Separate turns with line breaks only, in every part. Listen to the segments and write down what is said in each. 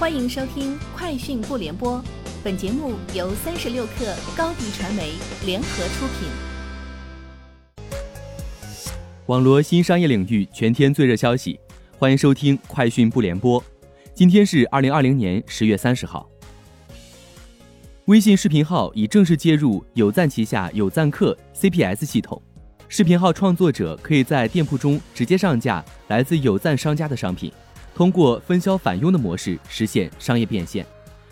欢迎收听《快讯不联播》，本节目由三十六克高低传媒联合出品。
网罗新商业领域全天最热消息，欢迎收听《快讯不联播》。今天是二零二零年十月三十号。微信视频号已正式接入有赞旗下有赞客 CPS 系统，视频号创作者可以在店铺中直接上架来自有赞商家的商品。通过分销返佣的模式实现商业变现，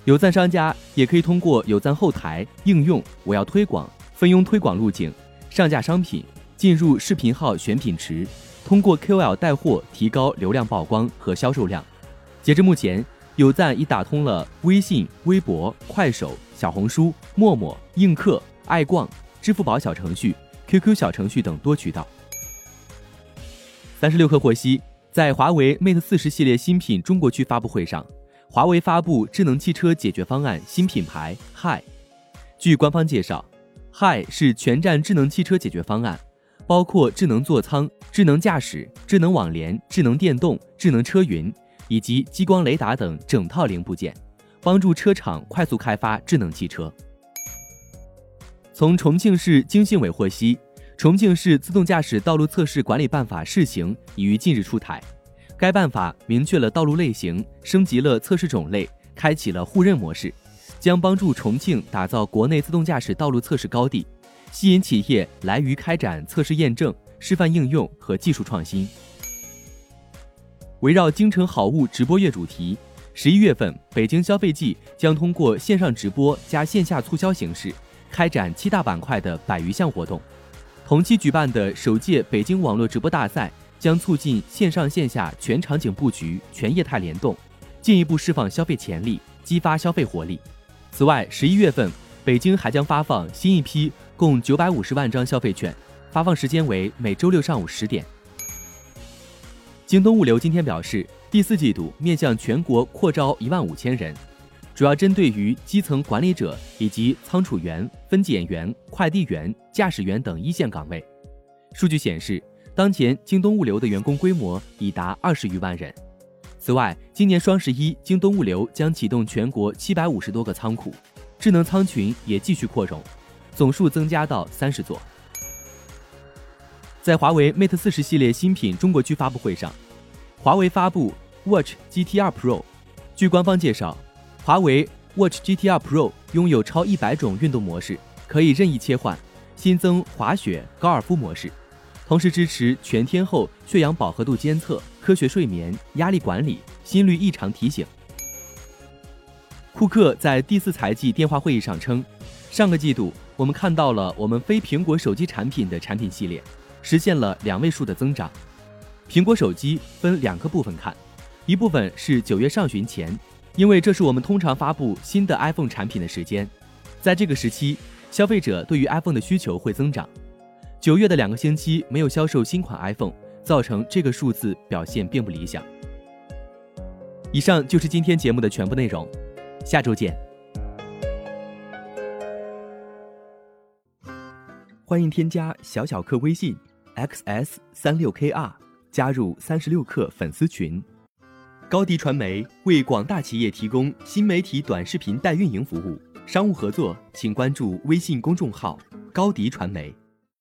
有赞商家也可以通过有赞后台应用“我要推广”分佣推广路径上架商品，进入视频号选品池，通过 KOL 带货提高流量曝光和销售量。截至目前，有赞已打通了微信、微博、快手、小红书、陌陌、映客、爱逛、支付宝小程序、QQ 小程序等多渠道。三十六氪获悉。在华为 Mate 四十系列新品中国区发布会上，华为发布智能汽车解决方案新品牌 Hi。据官方介绍，Hi 是全站智能汽车解决方案，包括智能座舱、智能驾驶、智能网联、智能电动、智能车云以及激光雷达等整套零部件，帮助车厂快速开发智能汽车。从重庆市经信委获悉。重庆市自动驾驶道路测试管理办法试行已于近日出台。该办法明确了道路类型，升级了测试种类，开启了互认模式，将帮助重庆打造国内自动驾驶道路测试高地，吸引企业来渝开展测试验证、示范应用和技术创新。围绕京城好物直播月主题，十一月份北京消费季将通过线上直播加线下促销形式，开展七大板块的百余项活动。同期举办的首届北京网络直播大赛将促进线上线下全场景布局、全业态联动，进一步释放消费潜力，激发消费活力。此外，十一月份北京还将发放新一批共九百五十万张消费券，发放时间为每周六上午十点。京东物流今天表示，第四季度面向全国扩招一万五千人。主要针对于基层管理者以及仓储员、分拣员、快递员、驾驶员等一线岗位。数据显示，当前京东物流的员工规模已达二十余万人。此外，今年双十一，京东物流将启动全国七百五十多个仓库，智能仓群也继续扩容，总数增加到三十座。在华为 Mate 四十系列新品中国区发布会上，华为发布 Watch GT2 Pro。据官方介绍。华为 Watch GT2 Pro 拥有超一百种运动模式，可以任意切换，新增滑雪、高尔夫模式，同时支持全天候血氧饱和度监测、科学睡眠、压力管理、心率异常提醒。库克在第四财季电话会议上称，上个季度我们看到了我们非苹果手机产品的产品系列实现了两位数的增长。苹果手机分两个部分看，一部分是九月上旬前。因为这是我们通常发布新的 iPhone 产品的时间，在这个时期，消费者对于 iPhone 的需求会增长。九月的两个星期没有销售新款 iPhone，造成这个数字表现并不理想。以上就是今天节目的全部内容，下周见。欢迎添加小小客微信 xs 三六 kr，加入三十六氪粉丝群。高迪传媒为广大企业提供新媒体短视频代运营服务，商务合作请关注微信公众号“高迪传媒”。